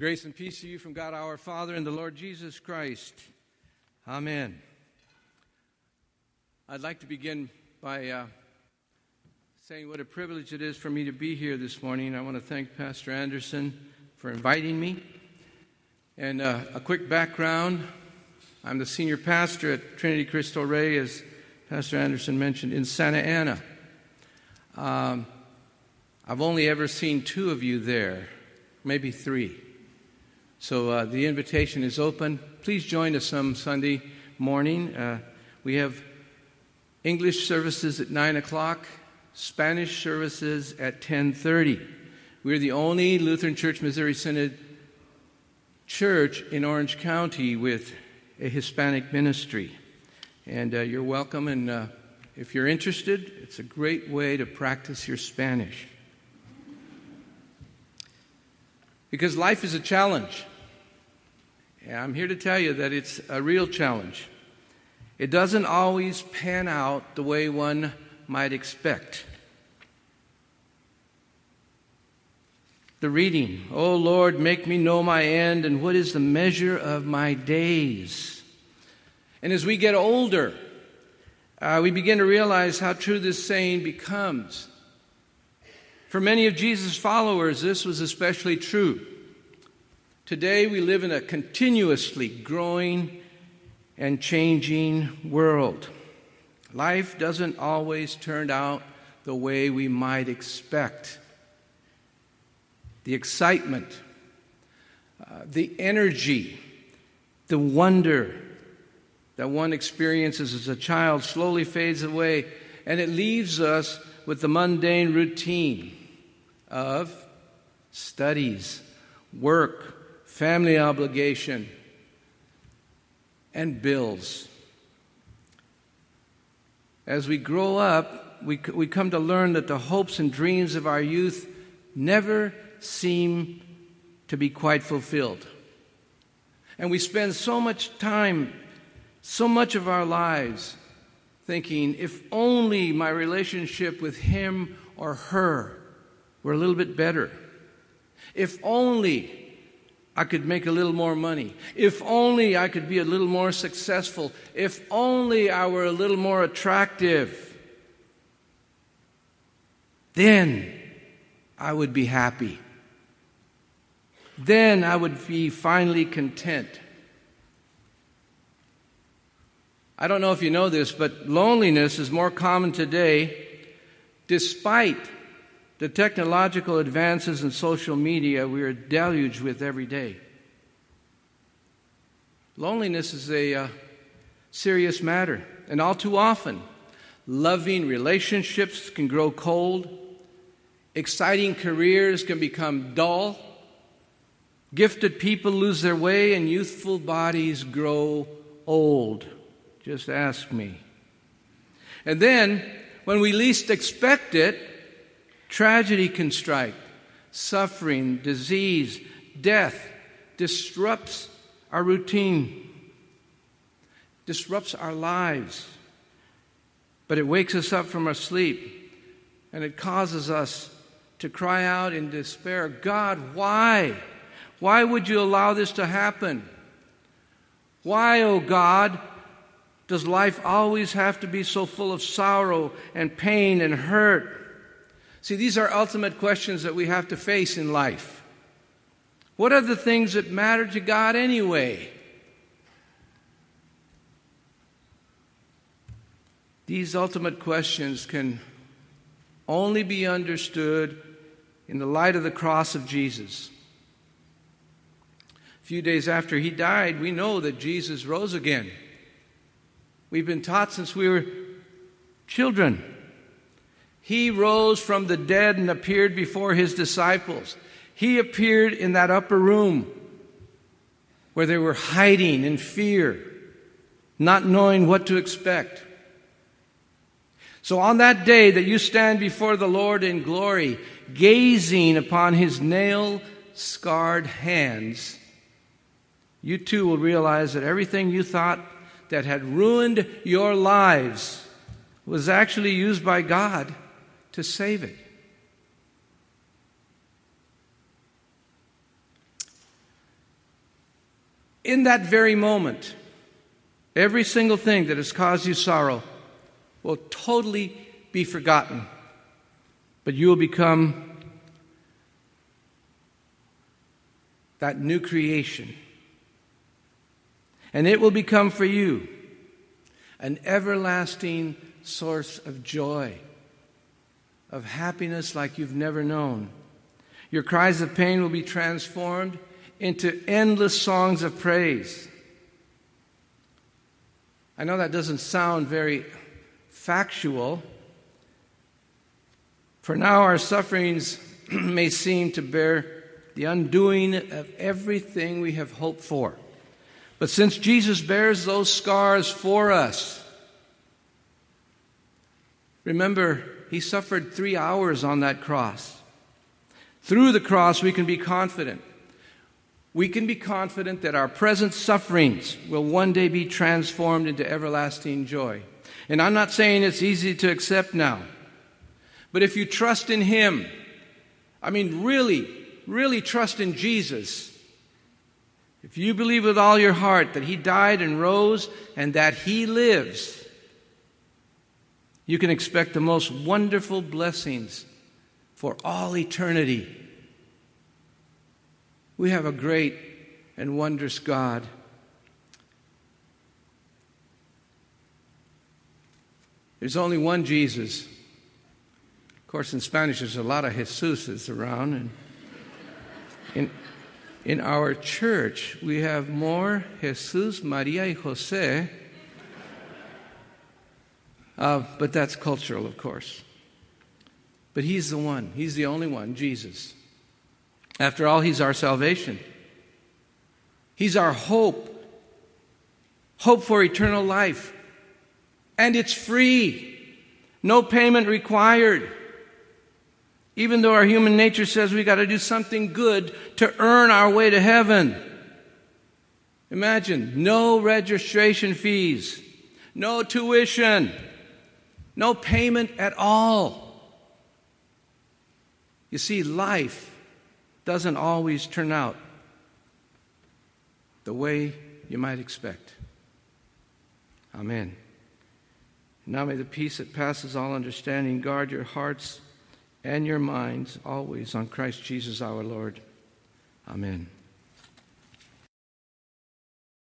Grace and peace to you from God our Father and the Lord Jesus Christ. Amen. I'd like to begin by uh, saying what a privilege it is for me to be here this morning. I want to thank Pastor Anderson for inviting me. And uh, a quick background I'm the senior pastor at Trinity Cristo Rey, as Pastor Anderson mentioned, in Santa Ana. Um, I've only ever seen two of you there, maybe three. So uh, the invitation is open. Please join us some Sunday morning. Uh, we have English services at 9 o'clock, Spanish services at 10.30. We're the only Lutheran Church Missouri Synod church in Orange County with a Hispanic ministry. And uh, you're welcome, and uh, if you're interested, it's a great way to practice your Spanish. Because life is a challenge. I'm here to tell you that it's a real challenge. It doesn't always pan out the way one might expect. The reading, O Lord, make me know my end, and what is the measure of my days? And as we get older, uh, we begin to realize how true this saying becomes. For many of Jesus' followers, this was especially true. Today, we live in a continuously growing and changing world. Life doesn't always turn out the way we might expect the excitement, uh, the energy, the wonder that one experiences as a child slowly fades away, and it leaves us with the mundane routine of studies, work, family obligation, and bills. As we grow up, we, we come to learn that the hopes and dreams of our youth never seem to be quite fulfilled. And we spend so much time, so much of our lives, thinking, if only my relationship with him or her were a little bit better. If only I could make a little more money. If only I could be a little more successful. If only I were a little more attractive. Then I would be happy. Then I would be finally content. I don't know if you know this, but loneliness is more common today despite the technological advances in social media we are deluged with every day. Loneliness is a uh, serious matter, and all too often, loving relationships can grow cold, exciting careers can become dull Gifted people lose their way and youthful bodies grow old. Just ask me. And then, when we least expect it, tragedy can strike. Suffering, disease, death disrupts our routine, disrupts our lives. But it wakes us up from our sleep and it causes us to cry out in despair God, why? Why would you allow this to happen? Why, oh God, does life always have to be so full of sorrow and pain and hurt? See, these are ultimate questions that we have to face in life. What are the things that matter to God anyway? These ultimate questions can only be understood in the light of the cross of Jesus A few days after he died, we know that Jesus rose again. We've been taught since we were children. He rose from the dead and appeared before his disciples. He appeared in that upper room where they were hiding in fear, not knowing what to expect. So on that day that you stand before the Lord in glory, gazing upon his nail scarred hands, you too will realize that everything you thought that had ruined your lives was actually used by God to save it. in that very moment, every single thing that has caused you sorrow will totally be forgotten. But you will become that new creation. And it will become for you an everlasting source of joy, of happiness like you've never known. Your cries of pain will be transformed into endless songs of praise. I know that doesn't sound very factual. For now, our sufferings may seem to bear the undoing of everything we have hoped for. But since Jesus bears those scars for us, remember, he suffered three hours on that cross. Through the cross, we can be confident. We can be confident that our present sufferings will one day be transformed into everlasting joy. And I'm not saying it's easy to accept now, but if you trust in Him, I mean, really, really trust in Jesus, if you believe with all your heart that He died and rose and that He lives, you can expect the most wonderful blessings for all eternity. We have a great and wondrous God. There's only one Jesus. Of course, in Spanish, there's a lot of Jesuses around. And in, in our church, we have more Jesus, Maria, y Jose. Uh, but that's cultural, of course. But He's the one, He's the only one, Jesus. After all, He's our salvation, He's our hope. Hope for eternal life. And it's free, no payment required. Even though our human nature says we got to do something good to earn our way to heaven. Imagine no registration fees, no tuition, no payment at all. You see, life doesn't always turn out the way you might expect. Amen. Now may the peace that passes all understanding guard your hearts and your minds always on Christ Jesus our Lord. Amen.